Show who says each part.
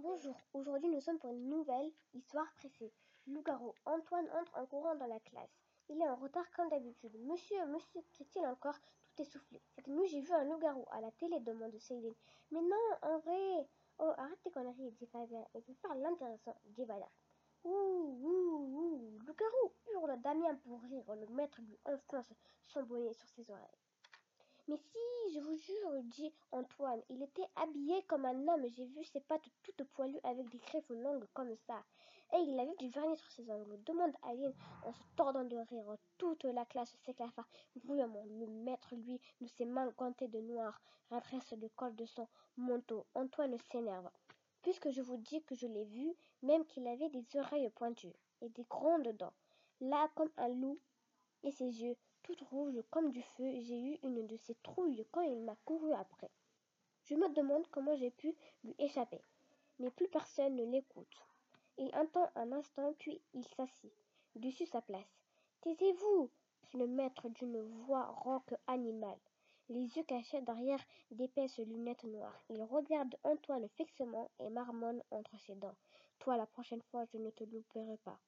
Speaker 1: Bonjour, aujourd'hui nous sommes pour une nouvelle histoire pressée. Loup-garou, Antoine entre en courant dans la classe. Il est en retard comme d'habitude. Monsieur, monsieur, qu'est-il encore Tout essoufflé? Cette nuit j'ai vu un loup-garou à la télé, demande Céline. Mais non, en vrai Oh, arrête tes conneries, dit Fabien. Il faut faire l'intéressant, dit Valère. Ouh, ouh, ouh, loup-garou hurle Damien pour rire. Le maître lui enfonce son bonnet sur ses oreilles. Mais si, je vous jure, dit Antoine, il était habillé comme un homme, j'ai vu ses pattes toutes poilues avec des griffes longues comme ça. Et il avait du vernis sur ses ongles, demande Aline en se tordant de rire. Toute la classe s'éclata bruyamment. Le maître, lui, de ses mains gantées de noir, redresse le col de son manteau. Antoine s'énerve. Puisque je vous dis que je l'ai vu, même qu'il avait des oreilles pointues et des grandes dents, là comme un loup, et ses yeux toute rouge comme du feu, j'ai eu une de ces trouilles quand il m'a couru après. Je me demande comment j'ai pu lui échapper. Mais plus personne ne l'écoute. Il entend un instant, puis il s'assit, dessus sa place. Taisez-vous fit le maître d'une voix rauque animale, les yeux cachés derrière d'épaisses lunettes noires. Il regarde Antoine fixement et marmonne entre ses dents. Toi, la prochaine fois, je ne te louperai pas.